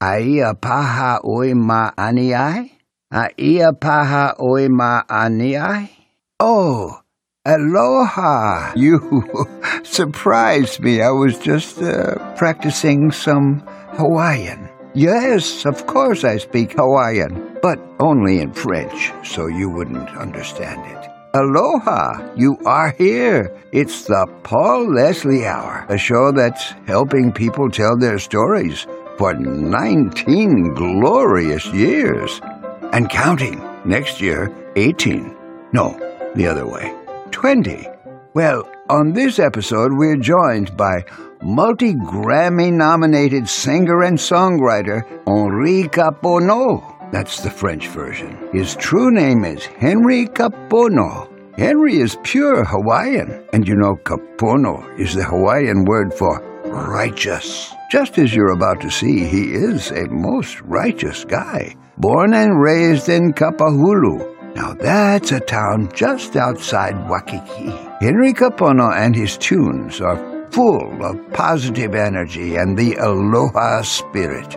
Aia paha oi ma aniai? Aia paha oi ma aniai? Oh, aloha! You surprised me. I was just uh, practicing some Hawaiian. Yes, of course I speak Hawaiian, but only in French, so you wouldn't understand it. Aloha! You are here. It's the Paul Leslie Hour, a show that's helping people tell their stories for 19 glorious years. And counting. Next year, 18. No, the other way. 20. Well, on this episode, we're joined by multi Grammy nominated singer and songwriter Henri Kapono. That's the French version. His true name is Henry Kapono. Henry is pure Hawaiian, and you know, Kapono is the Hawaiian word for righteous. Just as you're about to see, he is a most righteous guy. Born and raised in Kapahulu. Now that's a town just outside Waikiki. Henry Kapono and his tunes are full of positive energy and the aloha spirit.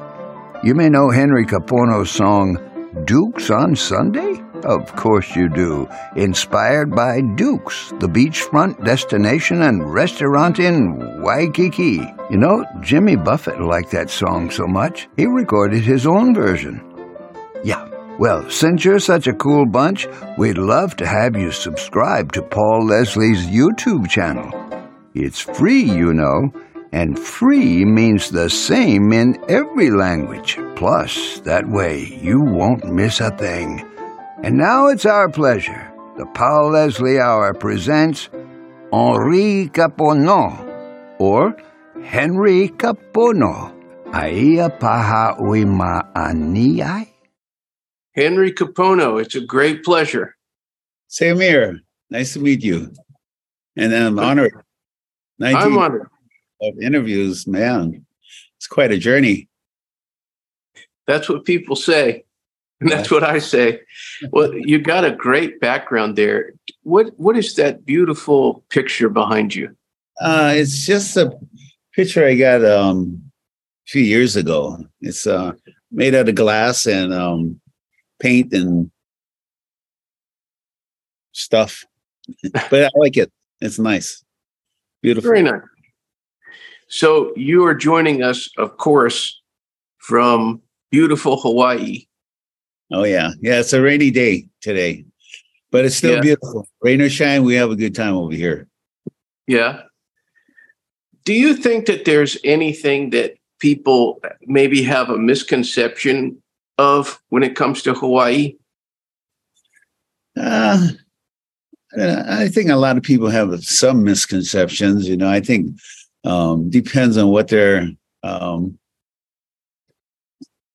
You may know Henry Kapono's song, Dukes on Sunday? Of course you do. Inspired by Duke's, the beachfront destination and restaurant in Waikiki. You know, Jimmy Buffett liked that song so much, he recorded his own version. Yeah, well, since you're such a cool bunch, we'd love to have you subscribe to Paul Leslie's YouTube channel. It's free, you know, and free means the same in every language. Plus, that way you won't miss a thing. And now it's our pleasure. The Paul Leslie Hour presents Henri Kapono, or Henry Kapono. Aia paha uima aniai? Henry Kapono, it's a great pleasure. Same here. Nice to meet you. And I'm honored. 19 I'm honored. of interviews, man. It's quite a journey. That's what people say. And that's what I say. Well, you got a great background there. What what is that beautiful picture behind you? Uh, it's just a picture I got um, a few years ago. It's uh, made out of glass and um, paint and stuff. but I like it. It's nice. Beautiful. Very nice. So you are joining us, of course, from beautiful Hawaii. Oh yeah. Yeah, it's a rainy day today. But it's still Yeah. beautiful. Rain or shine, we have a good time over here. Yeah. Do you think that there's anything that people maybe have a misconception of when it comes to Hawaii? Uh, I think a lot of people have some misconceptions. You know, I think um, depends on what they're um,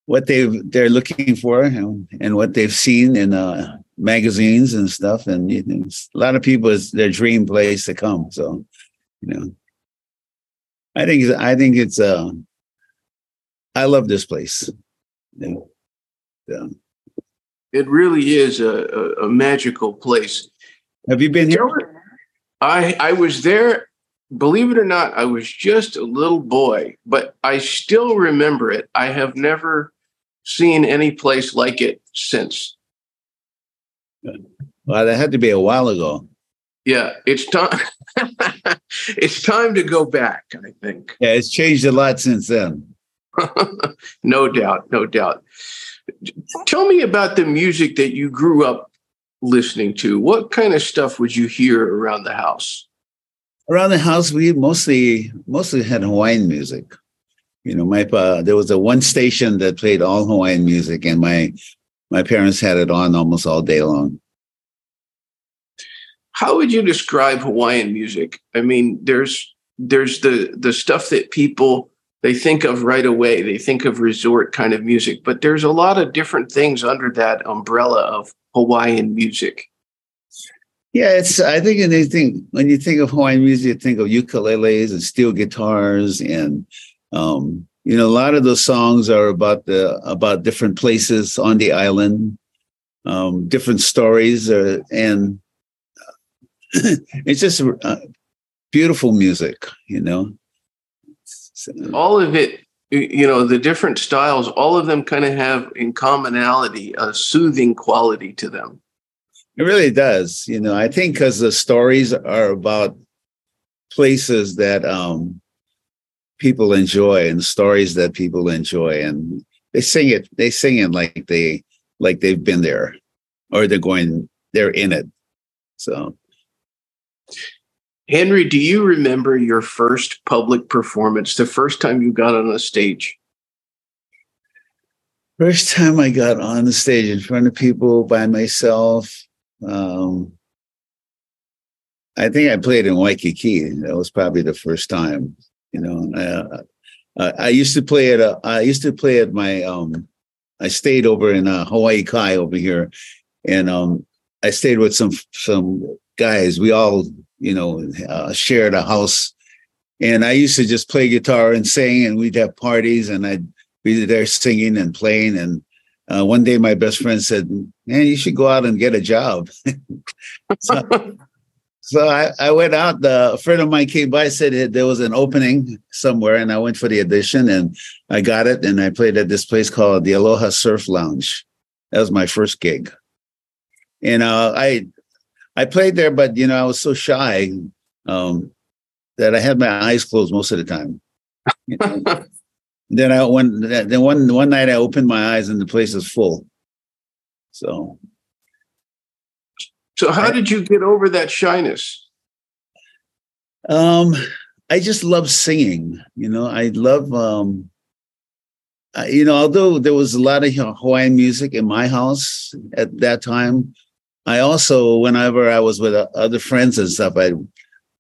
what they they're looking for and, and what they've seen in uh, magazines and stuff. And you know, a lot of people is their dream place to come. So, you know, I think it's- I think it's uh, I love this place. Know, yeah. It really is a, a, a magical place. Have you been here? I I was there. Believe it or not, I was just a little boy, but I still remember it. I have never seen any place like it since. Well, that had to be a while ago. Yeah, it's time. it's time to go back. I think. Yeah, it's changed a lot since then. no doubt, no doubt. Tell me about the music that you grew up listening to. What kind of stuff would you hear around the house? Around the house, we mostly mostly had Hawaiian music. You know, my uh, there was a one station that played all Hawaiian music, and my my parents had it on almost all day long. How would you describe Hawaiian music? I mean, there's there's the the stuff that people they think of right away. They think of resort kind of music, but there's a lot of different things under that umbrella of Hawaiian music. Yeah, it's. I think anything when you think of Hawaiian music, you think of ukuleles and steel guitars, and um, you know, a lot of those songs are about the about different places on the island, um, different stories, uh, and it's just uh, beautiful music. You know, So- All of it you know the different styles all of them kind of have in commonality a soothing quality to them it really does you know i think because the stories are about places that um people enjoy and stories that people enjoy and they sing it they sing it like they like they've been there or they're going they're in it so Henry, do you remember your first public performance, the first time you got on a stage? First time I got on the stage in front of people by myself. Um, I think I played in Waikiki. That was probably the first time. You know, uh, I used to play at a, I used to play at my um, I stayed over in uh, Hawaii Kai over here, and um, I stayed with some some guys. We all you know, uh, shared a house. And I used to just play guitar and sing, and we'd have parties, and I'd be there singing and playing. And uh, one day, my best friend said, "Man, you should go out and get a job." so, so I, I, went out. The, a friend of mine came by, said there was an opening somewhere, and I went for the audition, and I got it. And I played at this place called the Aloha Surf Lounge. That was my first gig, and uh, I I played there, but you know, I was so shy um, that I had my eyes closed most of the time. then I when then one one night I opened my eyes and the place is full. So, so how did you get over that shyness? Um, I just love singing. You know, I love um, I, you know, although there was a lot of Hawaiian music in my house at that time, I also, whenever I was with uh, other friends and stuff, I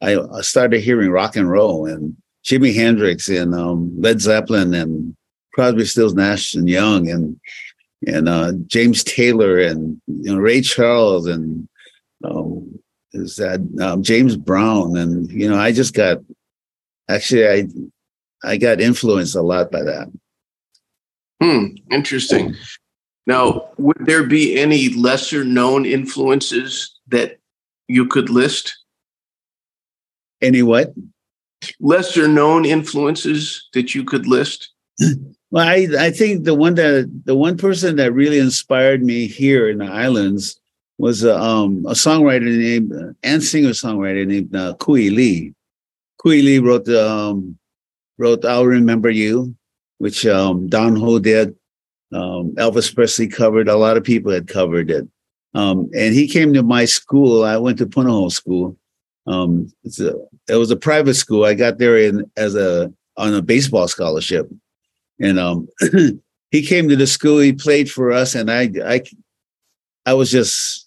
I started hearing rock and roll and Jimi Hendrix and um, Led Zeppelin and Crosby, Stills, Nash and Young and and uh, James Taylor and you know Ray Charles and um, is that um, James Brown and you know I just got actually I I got influenced a lot by that. Hmm. Interesting. Now, would there be any lesser known influences that you could list? Any what? Lesser known influences that you could list? well, I, I think the one that the one person that really inspired me here in the islands was a, um, a songwriter named and singer songwriter named uh, Kui Lee. Kui Lee wrote um, wrote "I'll Remember You," which um, Don Ho did. Um, Elvis Presley covered. A lot of people had covered it. Um, and he came to my school. I went to Punahou School. Um, a, it was a private school. I got there in as a on a baseball scholarship, and he came to the school. He played for us, and I I I was just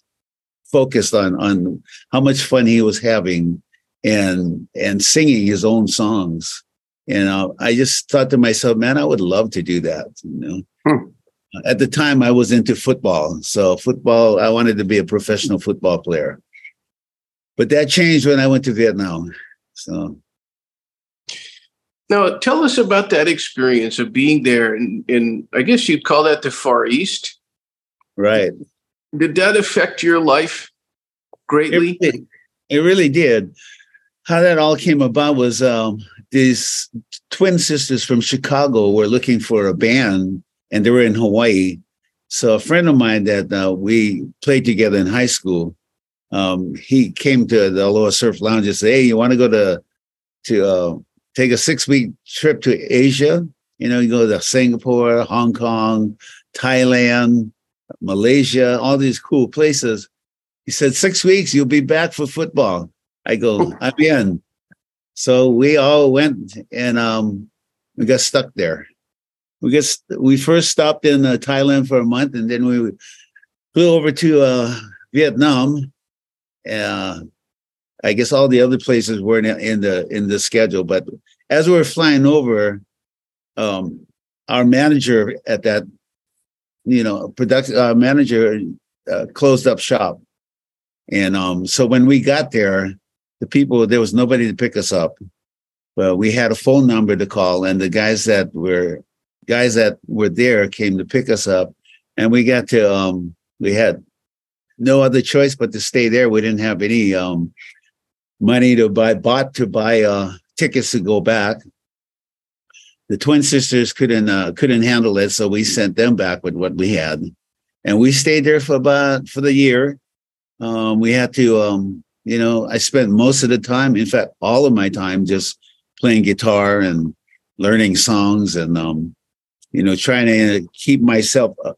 focused on on how much fun he was having and and singing his own songs. And uh, I just thought to myself, man, I would love to do that. You know. Hmm at the time I was into football. So football, I wanted to be a professional football player. But that changed when I went to Vietnam. So now tell us about that experience of being there in, in I guess you'd call that the Far East. Right. Did that affect your life greatly? It, it really did. How that all came about was um, these twin sisters from Chicago were looking for a band and they were in Hawaii. So a friend of mine that uh, we played together in high school, um, he came to the Aloha Surf Lounge and said, "Hey, you want to go to to uh, take a six week trip to Asia? You know, you go to Singapore, Hong Kong, Thailand, Malaysia, all these cool places." He said, six weeks, you'll be back for football." I go, "I'm in." So we all went and um, we got stuck there we guess we first stopped in uh, Thailand for a month, and then we flew over to uh, Vietnam. Uh, I guess all the other places weren't in the in the schedule, but as we were flying over, um, our manager at that, you know, production uh, manager uh, closed up shop, and um, so when we got there, the people there was nobody to pick us up. But we had a phone number to call, and the guys that were guys that were there came to pick us up, and we got to um, we had no other choice but to stay there. We didn't have any um, money to buy bought to buy uh, tickets to go back. The twin sisters couldn't uh, couldn't handle it, so we sent them back with what we had, and we stayed there for about for the year. Um, we had to, um, you know, I spent most of the time, in fact, all of my time, just playing guitar and learning songs, and um, you know, trying to keep myself uh,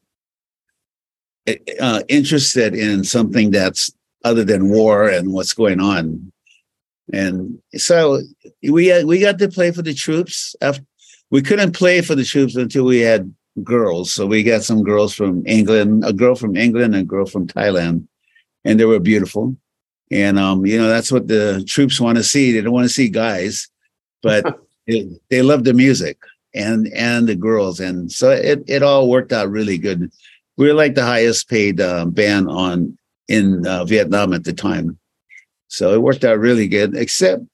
uh interested in something that's other than war and what's going on. And so we we got to play for the troops. After, we couldn't play for the troops until we had girls. So we got some girls from England, a girl from England, and a girl from Thailand, and they were beautiful. And um, you know that's what the troops want to see. They don't want to see guys, but it, they love the music and and the girls, and so it it all worked out really good. We were like the highest paid uh, band on in uh, Vietnam at the time. So it worked out really good, except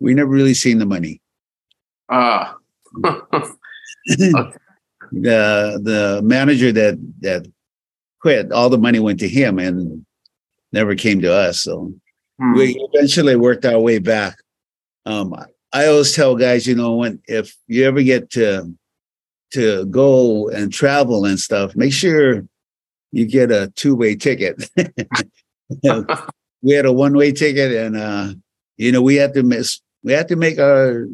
we never really seen the money. Ah. the the manager that that quit, all the money went to him and never came to us. So hmm. we eventually worked our way back. Um, I always tell guys, you know, when if you ever get to to go and travel and stuff, make sure you get a two-way ticket. we had a one-way ticket, and uh, you know we had to miss. We had to make our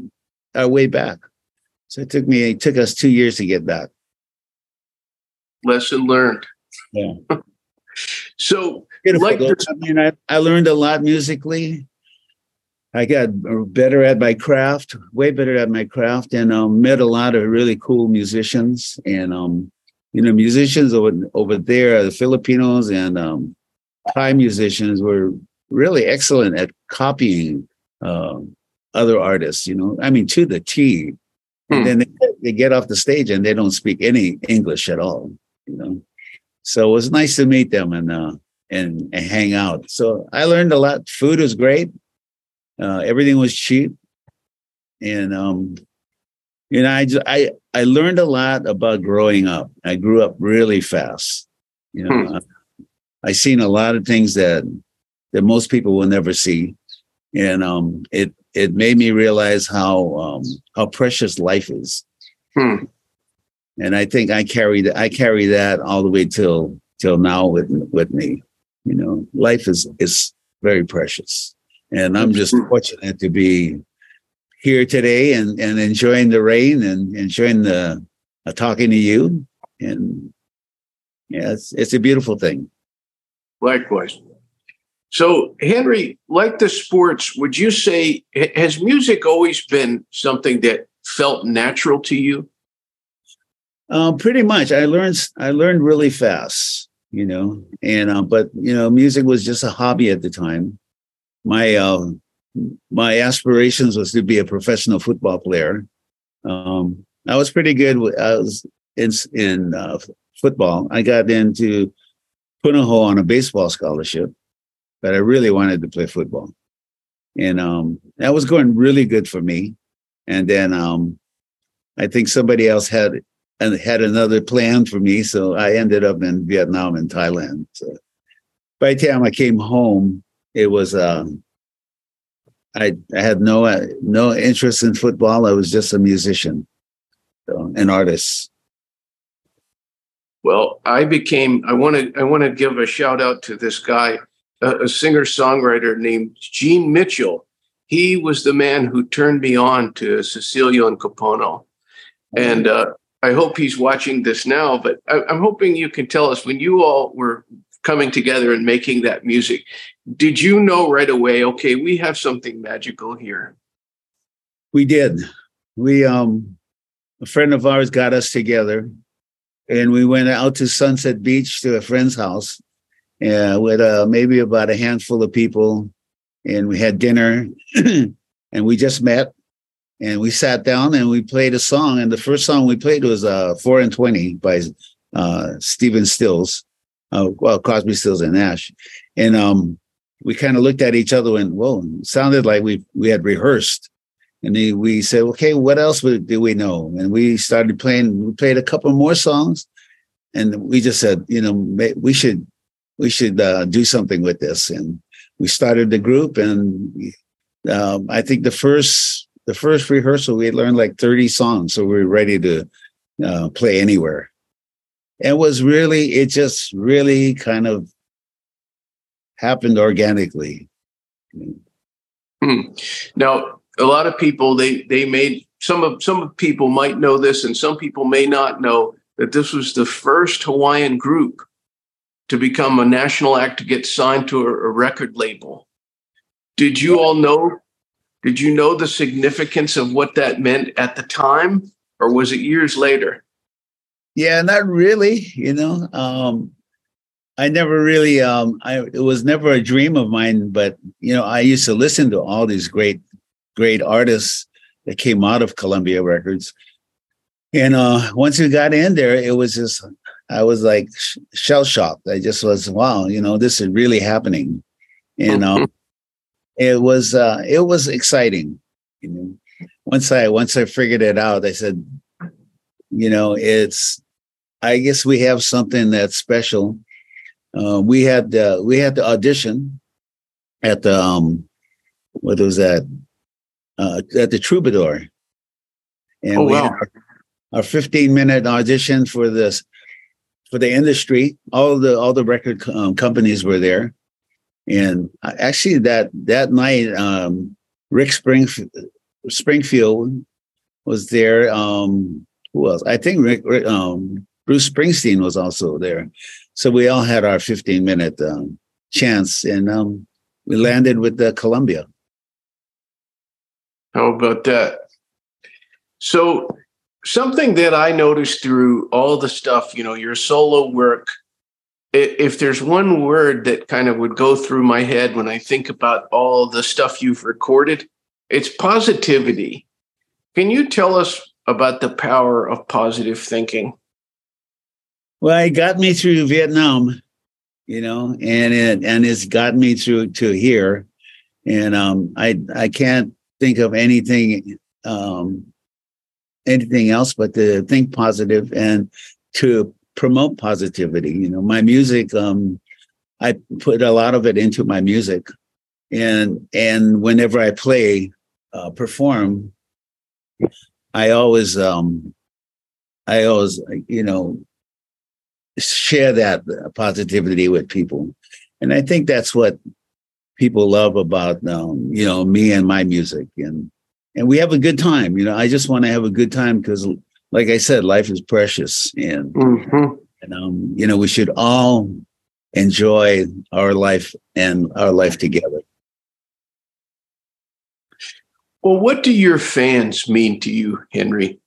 our way back. So it took me. It took us two years to get back. Lesson learned. Yeah. so, Beautiful, like, the- I mean, I, I learned a lot musically. I got better at my craft, way better at my craft, and um, met a lot of really cool musicians. And um, you know, musicians over over there, the Filipinos and um, Thai musicians were really excellent at copying uh, other artists. You know, I mean, to the T. And hmm. then they, they get off the stage and they don't speak any English at all. You know, so it was nice to meet them and uh, and, and hang out. So I learned a lot. Food was great. Uh, everything was cheap, and um, you know, I I I learned a lot about growing up. I grew up really fast. You know, hmm. I seen a lot of things that that most people will never see, and um, it it made me realize how um, how precious life is. Hmm. And I think I carry that I carry that all the way till till now with with me. You know, life is is very precious, and I'm just hmm. fortunate to be here today and, and enjoying the rain and enjoying the uh, talking to you. And yeah, it's, it's a beautiful thing. Likewise. So, Henry, like the sports, would you say has music always been something that felt natural to you? Uh, pretty much. I learned I learned really fast, you know, and uh, but you know, music was just a hobby at the time. My uh, my aspirations was to be a professional football player. Um, I was pretty good. I was in in uh, football. I got into Punahou on a baseball scholarship, but I really wanted to play football, and um, that was going really good for me. And then um, I think somebody else had and had another plan for me, so I ended up in Vietnam and Thailand. So by the time I came home, it was um, I, I had no uh, no interest in football. I was just a musician, so, an artist. Well, I became. I want to. I want to give a shout out to this guy, a, a singer songwriter named Gene Mitchell. He was the man who turned me on to Cecilio and Kapono, and uh, I hope he's watching this now. But I, I'm hoping you can tell us when you all were coming together and making that music did you know right away okay we have something magical here we did we um a friend of ours got us together and we went out to sunset beach to a friend's house uh, with uh, maybe about a handful of people and we had dinner and we just met and we sat down and we played a song and the first song we played was uh, 4 and 20 by uh, stephen stills uh, well, Crosby, Stills, and Nash, and um, we kind of looked at each other and well, sounded like we we had rehearsed, and we said, okay, what else do we know? And we started playing. We played a couple more songs, and we just said, you know, we should we should uh, do something with this, and we started the group, and um, I think the first the first rehearsal, we learned like 30 songs. So we were ready to uh, play anywhere. It was really, it just really kind of happened organically. Hmm. Now, a lot of people they they made some of some people might know this, and some people may not know that this was the first Hawaiian group to become a national act to get signed to a, a record label. Did you all know? Did you know the significance of what that meant at the time, or was it years later? Yeah, not really. You know, um, I never really. Um, I it was never a dream of mine, but you know, I used to listen to all these great, great artists that came out of Columbia Records, and uh, once we got in there, it was just I was like shell shocked. I just was wow, you know, this is really happening, and um, it was uh, it was exciting. You know, once I once I figured it out, I said, you know, it's I guess we have something that's special. Uh, we had uh, we had the audition at the um, what was that uh, at the Troubadour, and Oh, we wow. had our, our 15 minute audition for this for the industry. All the all the record um, companies were there, and actually that that night, um, Rick Springf- Springfield was there. Um, who else? I think Rick, Rick um, Bruce Springsteen was also there. So we all had our 15 minute um, chance, and um, we landed with the Columbia. How about that? So, something that I noticed through all the stuff, you know, your solo work, if there's one word that kind of would go through my head when I think about all the stuff you've recorded, it's positivity. Can you tell us about the power of positive thinking? Well, it got me through Vietnam, you know, and it and it's got me through to here, and um, I I can't think of anything um, anything else but to think positive and to promote positivity. You know, my music, um, I put a lot of it into my music, and and whenever I play, uh, perform, I always um, I always you know share that positivity with people and i think that's what people love about um, you know me and my music and and we have a good time you know i just want to have a good time because like i said life is precious and, Mhm. and um, you know we should all enjoy our life and our life together Well, what do your fans mean to you, Henry?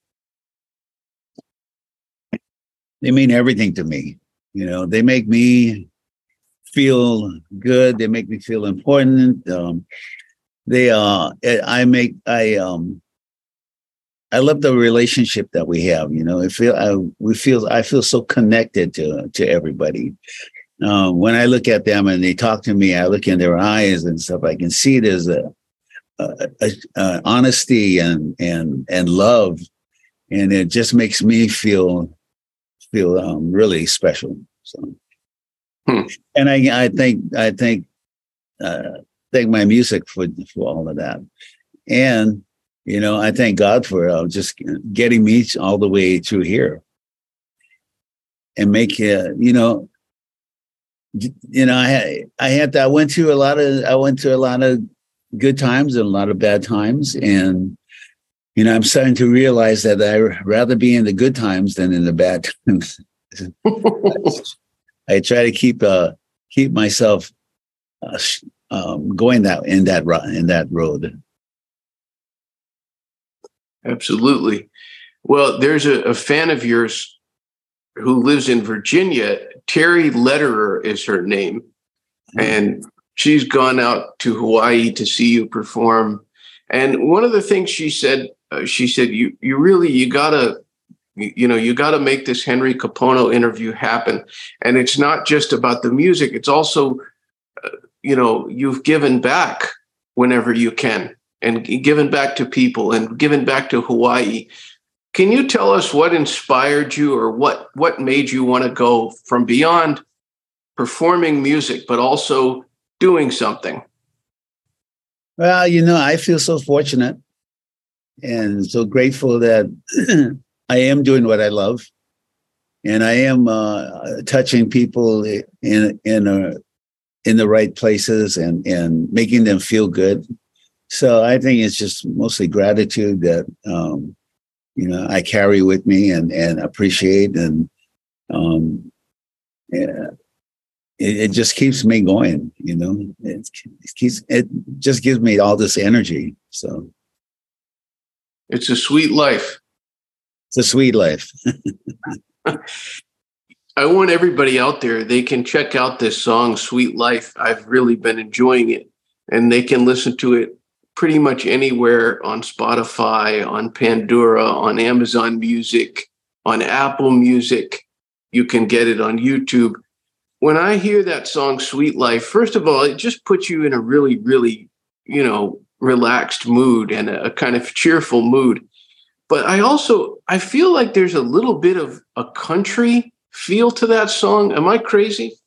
they mean everything to me you know they make me feel good they make me feel important um they uh i make i um i love the relationship that we have you know i feel I, we feel i feel so connected to to everybody um when i look at them and they talk to me i look in their eyes and stuff i can see there's a, a, a, a honesty and and and love and it just makes me feel feel um, really special. So, Hmm. and I, I think, I think, uh, thank my music for for all of that, and you know, I thank God for uh, just getting me all the way through here, and make uh, you know, you know, I had, I had, I went through a lot of, I went through a lot of good times and a lot of bad times, and you know, I'm starting to realize that I'd rather be in the good times than in the bad times. I try to keep uh keep myself uh, um, going that in that in that road. Absolutely. Well, there's a, a fan of yours who lives in Virginia. Terry Letterer is her name. And she's gone out to Hawaii to see you perform. And one of the things she said, uh, she said, you, you really, you gotta, you, know, you gotta make this Henry Kapono interview happen. And it's not just about the music. It's also, you know, you've given back whenever you can and given back to people and given back to Hawaii. Can you tell us what inspired you or what what made you want to go from beyond performing music but also doing something? Well, you know, I feel so fortunate. and so grateful that I am doing what I love, and I am uh, touching people in in a in the right places and and making them feel good. So I think it's just mostly gratitude that um, you know I carry with me and and appreciate and um, yeah, it, it just keeps me going. You know, it, it keeps it just gives me all this energy. So it's a sweet life. It's a sweet life. I want everybody out there, they can check out this song, Sweet Life. I've really been enjoying it. And they can listen to it pretty much anywhere on Spotify, on Pandora, on Amazon Music, on Apple Music. You can get it on YouTube. When I hear that song, Sweet Life, first of all, it just puts you in a really, really, you know, relaxed mood and a, kind of cheerful mood. But I also I feel like there's a little bit of a country feel to that song. Am I crazy?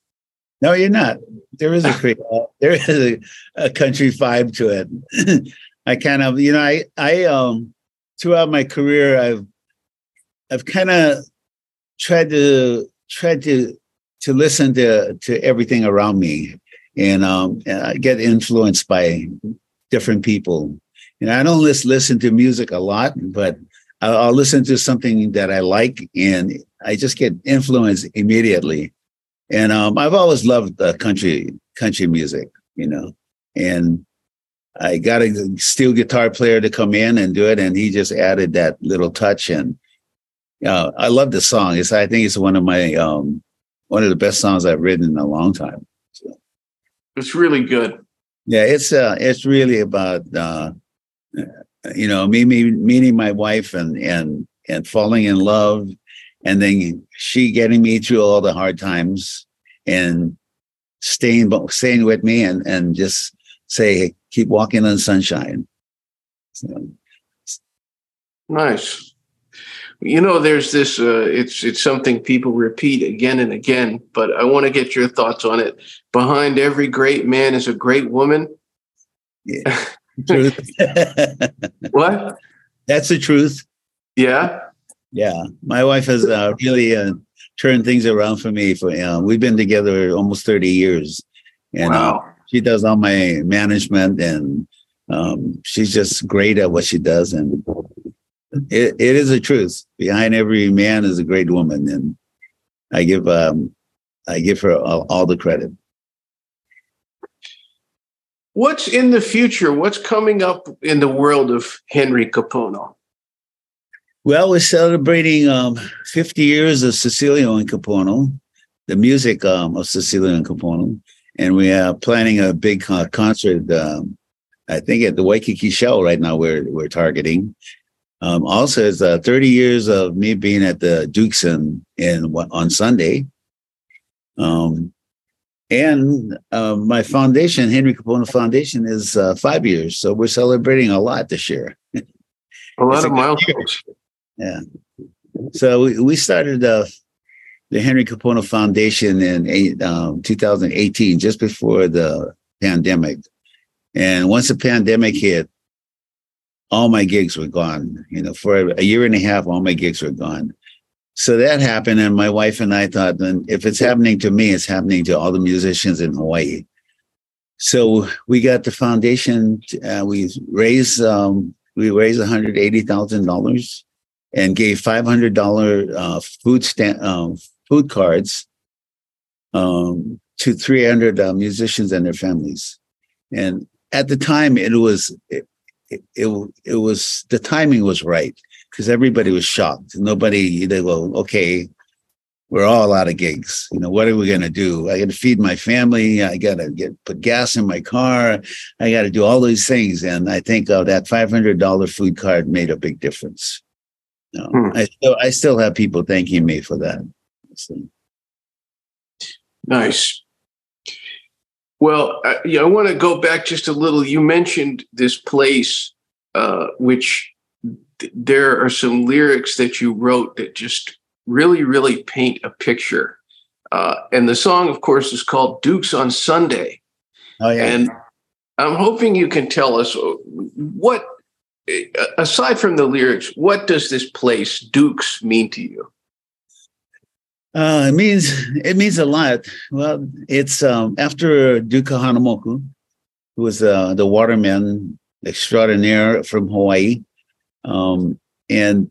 No, you're not. There is a there is a, a country vibe to it. I kind of, you know, I I um throughout my career I've I've kind of tried to tried to to listen to to everything around me and um and I get influenced by different people. You know, I don't listen to music a lot, but I'll, I'll listen to something that I like, and I just get influenced immediately. And um, I've always loved uh, country country music, you know, and I got a steel guitar player to come in and do it, and he just added that little touch. And uh, I love the song. It's I think it's one of my um, one of the best songs I've written in a long time. So. It's really good. Yeah, it's uh, it's really about uh, you know me, me meeting my wife and and and falling in love, and then she getting me through all the hard times and staying staying with me and and just say hey, keep walking on sunshine. So. Nice you know there's this uh, it's it's something people repeat again and again but i want to get your thoughts on it behind every great man is a great woman yeah. truth. what that's the truth yeah yeah my wife has uh, really uh, turned things around for me for uh, we've been together almost 30 years and uh, wow. she does all my management and um, she's just great at what she does and it, it is a truth. Behind every man is a great woman, and I give um, I give her all, all the credit. What's in the future? What's coming up in the world of Henry Kapono? Well, we're celebrating um, 50 years of Cecilio and Kapono, the music um, of Cecilio and Kapono, and we are planning a big uh, concert. Um, I think at the Waikiki Shell right now. We're we're targeting, um, also, it's uh, 30 years of me being at the Dukes in, in on Sunday. Um, and uh, my foundation, Henry Kapono Foundation, is uh, five years. So we're celebrating a lot this year. a lot of milestones. Yeah. So we, we started uh, the Henry Kapono Foundation in um, 2018, just before the pandemic. And once the pandemic hit, all my gigs were gone. You know, for a year and a half, all my gigs were gone. So that happened, and my wife and I thought, then if it's happening to me, it's happening to all the musicians in Hawaii. So we got the foundation. Uh, we raised um, we raised one hundred eighty thousand dollars and gave five hundred dollar uh, food stand um, food cards um, to three hundred uh, musicians and their families. And at the time, it was it, it, it, it was the timing was right because everybody was shocked. Nobody they go, okay, we're all out of gigs. You know, what are we going to do? I got to feed my family. I got to get put gas in my car. I got to do all these things. And I think uh, that five hundred dollar food card made a big difference. Know, hmm. I still I still have people thanking me for that. So. Nice. Well, I, yeah, I want to go back just a little. You mentioned this place, uh, which th- there are some lyrics that you wrote that just really, really paint a picture. Uh, and the song, of course, is called Dukes on Sunday. Oh, yeah. And I'm hoping you can tell us uh, what aside from the lyrics, what does this place, Dukes, mean to you? Uh, it means it means a lot. Well, it's um, after Duke Kahanamoku, who was uh, the waterman extraordinaire from Hawaii, um, and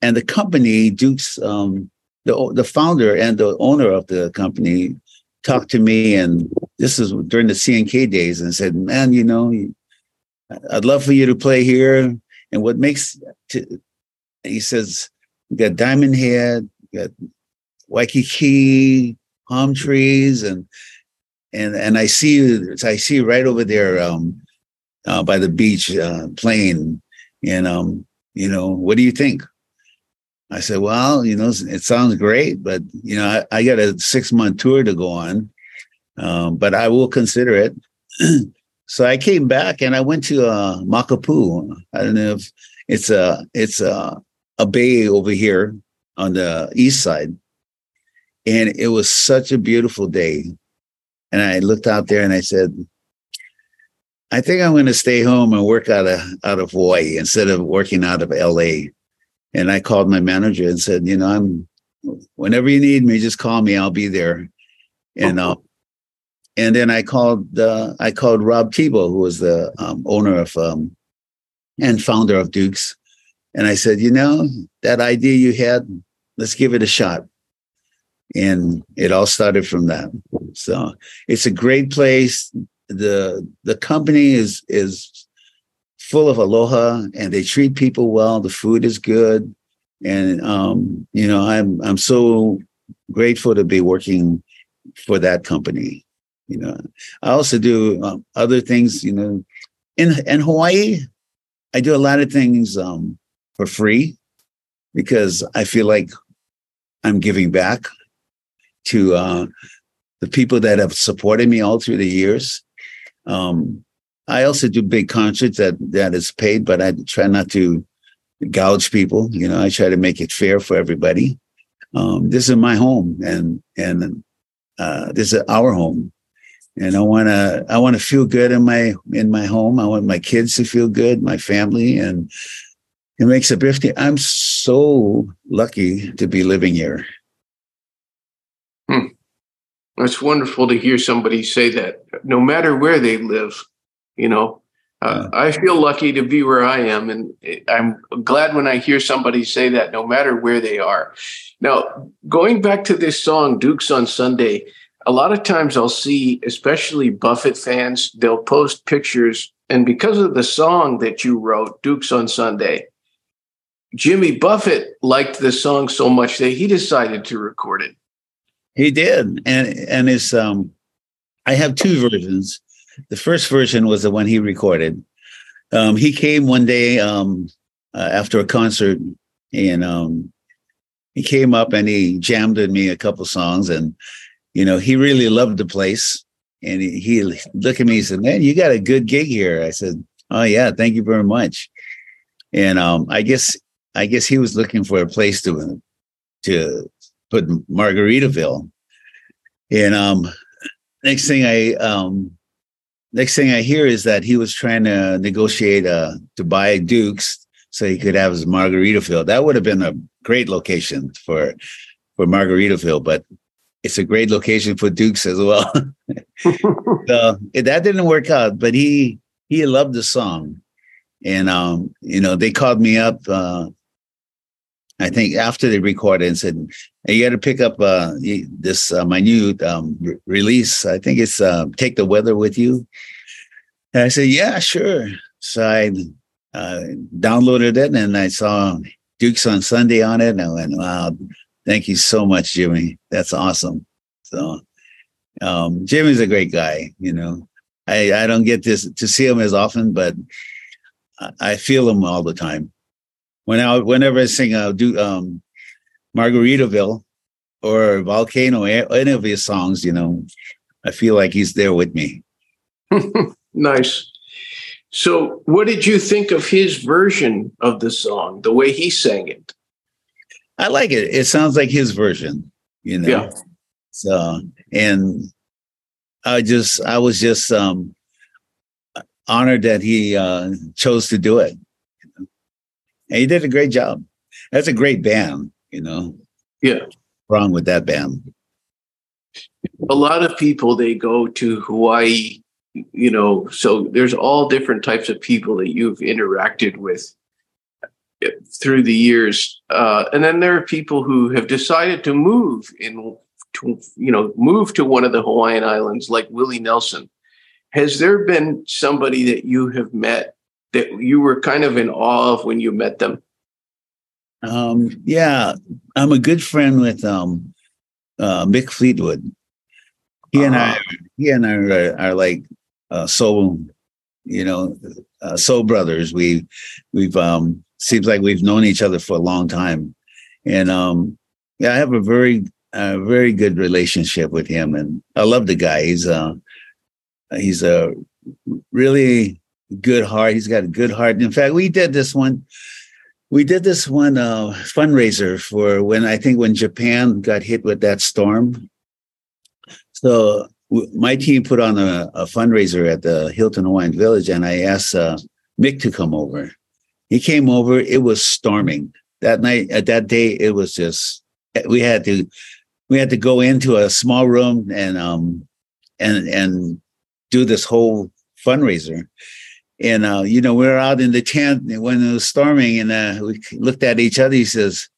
and the company Duke's um, the the founder and the owner of the company talked to me, and this is during the CNK days, and said, "Man, you know, I'd love for you to play here." And what makes he says, "You got Diamond Head, you got Waikiki palm trees, and and and I see you, I see right over there um, uh, by the beach uh, playing, and um, you know, what do you think?" I said, well, you know, it sounds great, but you know, I, I got a six month tour to go on, um, but I will consider it. so I came back and I went to uh, Makapu'u. I don't know if it's a it's a a bay over here on the east side, and it was such a beautiful day. And I looked out there and I said, I think I'm going to stay home and work out of out of Hawaii instead of working out of LA. And I called my manager and said, you know, I'm whenever you need me, just call me. I'll be there. And uh, and then I called uh, I called Rob Tebow, who was the um, owner of um, and founder of Dukes, and I said, you know, that idea you had, let's give it a shot. And it all started from that. So it's a great place. the The company is is full of aloha and they treat people well. The food is good. And um, you know, I'm I'm so grateful to be working for that company. You know, I also do um, other things. You know, in in Hawaii, I do a lot of things um, for free because I feel like I'm giving back to uh, the people that have supported me all through the years. Um, I also do big concerts that that is paid, but I try not to gouge people. You know, I try to make it fair for everybody. Um, this is my home, and and uh, this is our home, and I want to I want to feel good in my in my home. I want my kids to feel good, my family, and it makes a difference. I'm so lucky to be living here. Hmm. It's wonderful to hear somebody say that. No matter where they live, you know, uh, I feel lucky to be where I am, and I'm glad when I hear somebody say that, no matter where they are. Now, going back to this song, Dukes on Sunday, a lot of times I'll see, especially Buffett fans, they'll post pictures, and because of the song that you wrote, Dukes on Sunday, Jimmy Buffett liked the song so much that he decided to record it. He did, and and his um, I have two versions the first version was the one he recorded. Um, he came one day um, uh, after a concert, and um, he came up and he jammed with me a couple songs, and you know he really loved the place. And he, he looked at me and said, "Man, you got a good gig here." I said, "Oh yeah, thank you very much." And um, I guess I guess he was looking for a place to to put Margaritaville. And um, next thing I um, next thing I hear is that he was trying to negotiate uh, to buy Duke's so he could have his Margaritaville. That would have been a great location for for Margaritaville, but it's a great location for Duke's as well. so that didn't work out, but he he loved the song, and um, you know they called me up. Uh, I think after they recorded and said, hey, "You got to pick up uh, this uh, my new um, re- release. I think it's uh, "Take the Weather with You." And I said, "Yeah, sure." So I uh, downloaded it and I saw Dukes on Sunday on it, and I went, "Wow, thank you so much, Jimmy. That's awesome." So um, Jimmy's a great guy. You know, I I don't get this to see him as often, but I feel him all the time when I whenever I sing I'll do um Margaritaville or Volcano, any of his songs, you know, I feel like he's there with me. nice. So, what did you think of his version of the song, the way he sang it? I like it. It sounds like his version, you know. Yeah. So, and I just, I was just, um, honored that he uh, chose to do it. And he did a great job. That's a great band, you know. Yeah. Wrong with that band. A lot of people they go to Hawaii, you know, so there's all different types of people that you've interacted with through the years. Uh, and then there are people who have decided to move in to, you know, move to one of the Hawaiian islands like Willie Nelson. Has there been somebody that you have met that you were kind of in awe of when you met them? Um, yeah, I'm a good friend with um, uh, Mick Fleetwood. He uh-huh. and I, he and I are, are like uh, soul, you know, uh, soul brothers. We, we've um, seems like we've known each other for a long time, and um, yeah, I have a very, uh, very good relationship with him, and I love the guy. He's uh, he's a really good heart. He's got a good heart. In fact, we did this one we did this one uh, fundraiser for when I think when Japan got hit with that storm. So w- my team put on a, a, fundraiser at the Hilton Hawaiian Village, and I asked uh, Mick to come over. He came over. It was storming. That night. At that day, it was just we had to we had to go into a small room and um and and do this whole fundraiser. And uh, you know we were out in the tent when it was storming and uh, we looked at each other. He says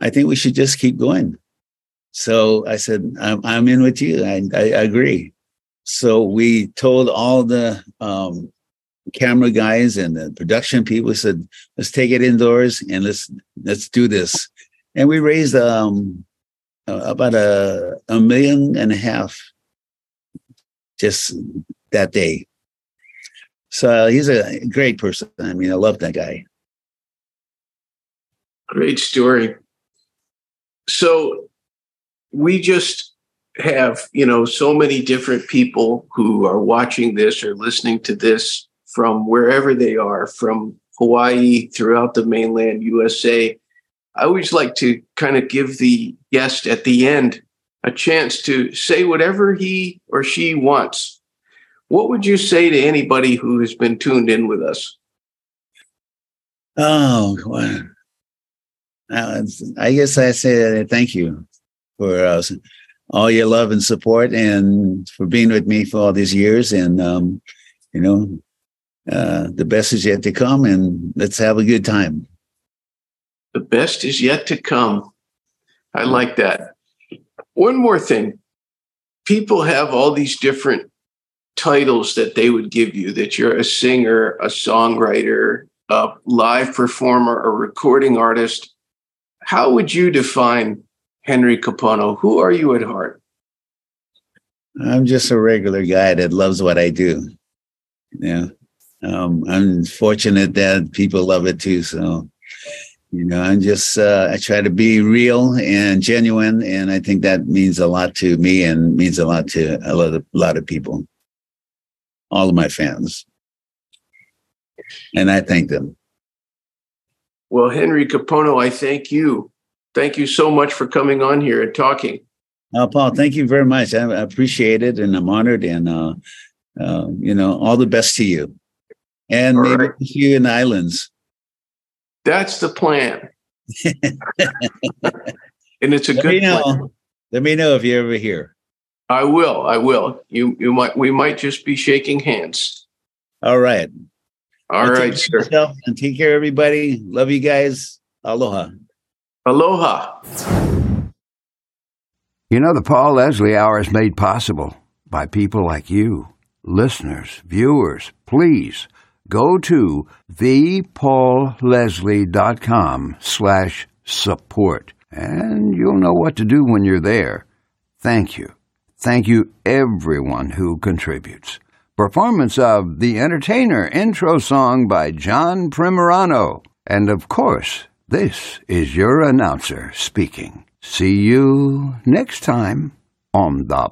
i think we should just keep going. So i said i'm, I'm in with you. I, I, agree. So we told all the um, camera guys and the production people said let's take it indoors and let's let's do this and we raised um, about a, a million and a half just that day so he's a great person. I mean, I love that guy. Great story. So we just have, you know, so many different people who are watching this or listening to this from wherever they are, from Hawaii throughout the mainland USA. I always like to kind of give the guest at the end a chance to say whatever he or she wants what would you say to anybody who has been tuned in with us? Oh, well, I guess I say thank you for uh, all your love and support and for being with me for all these years. And, um, you know, uh, the best is yet to come and let's have a good time. The best is yet to come. I like that. One more thing people have all these different titles that they would give you that you're a singer, a songwriter, a live performer, a recording artist. How would you define Henry Kapono? Who are you at heart? I'm just a regular guy that loves what I do. Yeah. Um, I'm fortunate that people love it too. So, you know, I'm just, uh, I try to be real and genuine. And I think that means a lot to me and means a lot to a lot of, a lot of people all of my fans. And I thank them. Well, Henry Kapono, I thank you. Thank you so much for coming on here and talking. Uh, Paul, thank you very much. I appreciate it and I'm honored and, uh, uh, you know, all the best to you. And all maybe right. see you in the islands. That's the plan. and it's a Let good me know. Plan. Let me know if you're ever here. I will. I will. You you might we might just be shaking hands. All right. All right, sir. And take care, everybody. Love you guys. Aloha. Aloha. You know, the Paul Leslie Hour is made possible by people like you, listeners, viewers. Please go to thepaulleslie.com slash support, and you'll know what to do when you're there. Thank you. Thank you, everyone who contributes. Performance of The Entertainer intro song by John Primorano. And of course, this is your announcer speaking. See you next time on the